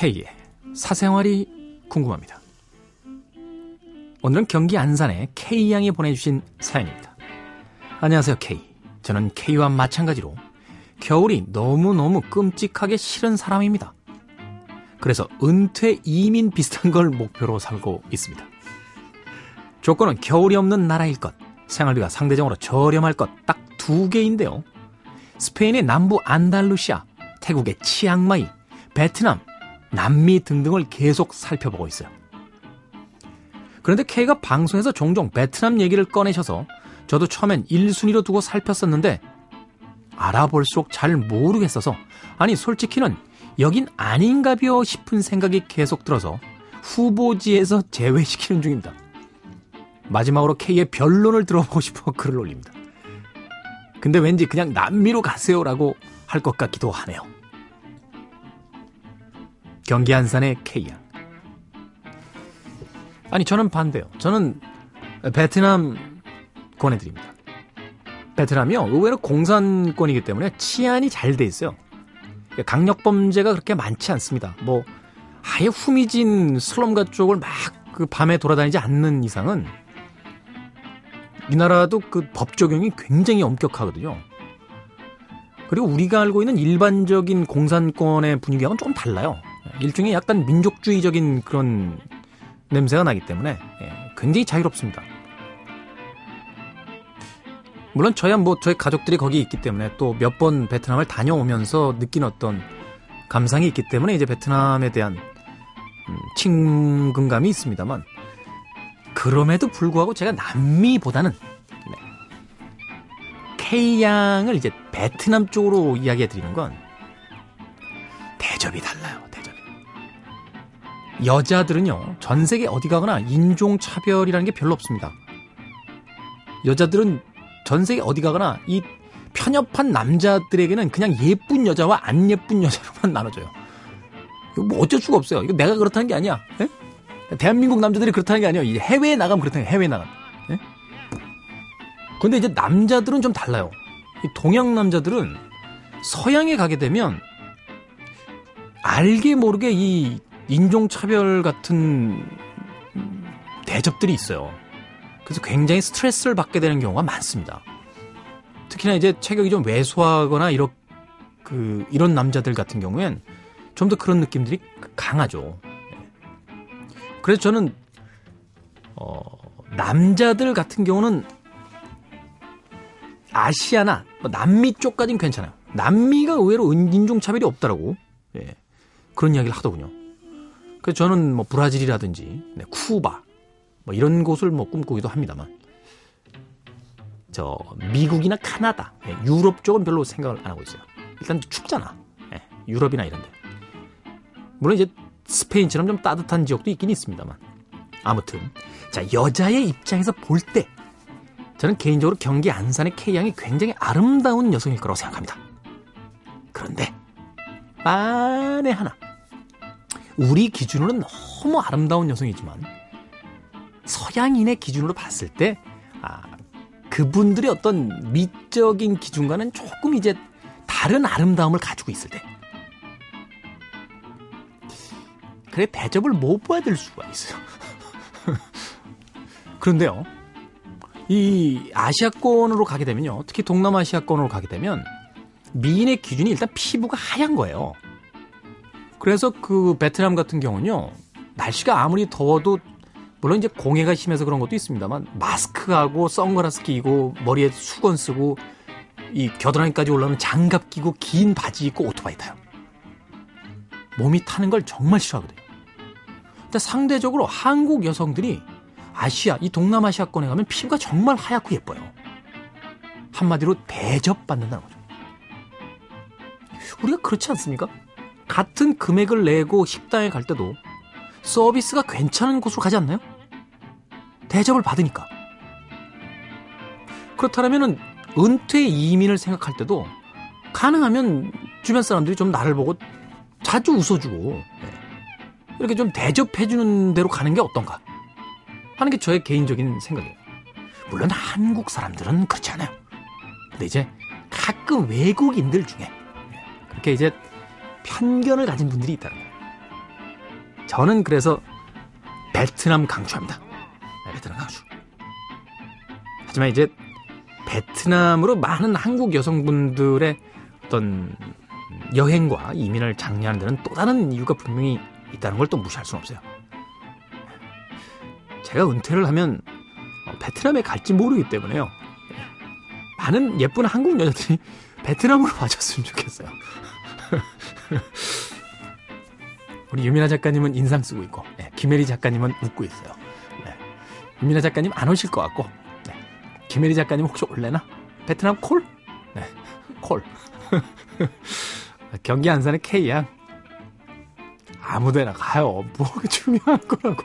K의 사생활이 궁금합니다. 오늘은 경기 안산의 K양이 보내주신 사연입니다. 안녕하세요, K. 저는 K와 마찬가지로 겨울이 너무너무 끔찍하게 싫은 사람입니다. 그래서 은퇴 이민 비슷한 걸 목표로 살고 있습니다. 조건은 겨울이 없는 나라일 것, 생활비가 상대적으로 저렴할 것 딱 두 개인데요. 스페인의 남부 안달루시아, 태국의 치앙마이, 베트남, 남미 등등을 계속 살펴보고 있어요. 그런데 K가 방송에서 종종 베트남 얘기를 꺼내셔서 저도 처음엔 1순위로 두고 살폈었는데 알아볼수록 잘 모르겠어서 아니 솔직히는 여긴 아닌가벼 싶은 생각이 계속 들어서 후보지에서 제외시키는 중입니다. 마지막으로 K의 변론을 들어보고 싶어 글을 올립니다. 근데 왠지 그냥 남미로 가세요라고 할 것 같기도 하네요. 경기 안산의 K양. 아니, 저는 반대요. 저는 베트남 권해드립니다. 베트남이요, 의외로 공산권이기 때문에 치안이 잘 돼 있어요. 강력 범죄가 그렇게 많지 않습니다. 뭐, 아예 후미진 슬럼가 쪽을 막 그 밤에 돌아다니지 않는 이상은 이 나라도 그 법 적용이 굉장히 엄격하거든요. 그리고 우리가 알고 있는 일반적인 공산권의 분위기하고는 조금 달라요. 일종의 약간 민족주의적인 그런 냄새가 나기 때문에 예, 굉장히 자유롭습니다. 물론 저야 뭐 저희 가족들이 거기 있기 때문에 또 몇 번 베트남을 다녀오면서 느낀 어떤 감상이 있기 때문에 이제 베트남에 대한 음, 친근감이 있습니다만 그럼에도 불구하고 제가 남미보다는 네, K양을 이제 베트남 쪽으로 이야기해 드리는 건 대접이 달라요. 여자들은요. 전 세계 어디 가거나 인종 차별이라는 게 별로 없습니다. 여자들은 전 세계 어디 가거나 이 편협한 남자들에게는 그냥 예쁜 여자와 안 예쁜 여자로만 나눠져요. 이거 뭐 어쩔 수가 없어요. 이거 내가 그렇다는 게 아니야. 에? 대한민국 남자들이 그렇다는 게 아니에요. 해외에 나가면 그렇다는 게 해외에 나가면. 에? 근데 이제 남자들은 좀 달라요. 동양 남자들은 서양에 가게 되면 알게 모르게 이 인종차별 같은 대접들이 있어요. 그래서 굉장히 스트레스를 받게 되는 경우가 많습니다. 특히나 이제 체격이 좀 왜소하거나 이런 그 이런 남자들 같은 경우엔 좀 더 그런 느낌들이 강하죠. 그래서 저는 어, 남자들 같은 경우는 아시아나 뭐 남미 쪽까지는 괜찮아요. 남미가 의외로 인종차별이 없다라고 예, 그런 이야기를 하더군요. 그래서 저는 뭐 브라질이라든지 네, 쿠바 뭐 이런 곳을 뭐 꿈꾸기도 합니다만 저 미국이나 카나다, 예, 유럽 쪽은 별로 생각을 안 하고 있어요. 일단 춥잖아. 예, 유럽이나 이런데. 물론 이제 스페인처럼 좀 따뜻한 지역도 있긴 있습니다만. 아무튼 자 여자의 입장에서 볼 때 저는 개인적으로 경기 안산의 K양이 굉장히 아름다운 여성일 거라고 생각합니다. 그런데 만에 하나 우리 기준으로는 너무 아름다운 여성이지만 서양인의 기준으로 봤을 때 아, 그분들의 어떤 미적인 기준과는 조금 이제 다른 아름다움을 가지고 있을 때 그래 대접을 못 받을 수가 있어요. 그런데요, 이 아시아권으로 가게 되면요, 특히 동남아시아권으로 가게 되면 미인의 기준이 일단 피부가 하얀 거예요. 그래서 그 베트남 같은 경우는요, 날씨가 아무리 더워도 물론 이제 공해가 심해서 그런 것도 있습니다만 마스크하고 선글라스 끼고 머리에 수건 쓰고 이 겨드랑이까지 올라오는 장갑 끼고 긴 바지 입고 오토바이 타요. 몸이 타는 걸 정말 싫어하거든요. 근데 상대적으로 한국 여성들이 아시아, 이 동남아시아권에 가면 피부가 정말 하얗고 예뻐요. 한마디로 대접받는다는 거죠. 우리가 그렇지 않습니까? 같은 금액을 내고 식당에 갈 때도 서비스가 괜찮은 곳으로 가지 않나요? 대접을 받으니까. 그렇다면 은퇴 이민을 생각할 때도 가능하면 주변 사람들이 좀 나를 보고 자주 웃어주고 네. 이렇게 좀 대접해주는 대로 가는 게 어떤가 하는 게 저의 개인적인 생각이에요. 물론 한국 사람들은 그렇지 않아요. 근데 이제 가끔 외국인들 중에 그렇게 이제 편견을 가진 분들이 있다는 거예요. 저는 그래서 베트남 강추합니다. 네, 베트남 강추. 하지만 이제 베트남으로 많은 한국 여성분들의 어떤 여행과 이민을 장려하는 데는 또 다른 이유가 분명히 있다는 걸 또 무시할 수는 없어요. 제가 은퇴를 하면 어, 베트남에 갈지 모르기 때문에요. 많은 예쁜 한국 여자들이 베트남으로 와줬으면 좋겠어요. 우리 유민아 작가님은 인상 쓰고 있고, 네, 김혜리 작가님은 웃고 있어요. 네, 유민아 작가님 안 오실 것 같고, 네, 김혜리 작가님 혹시 올래나? 베트남 콜? 네, 콜. 경기 안산의 K양. 아무데나 가요. 뭐가 중요한 거라고.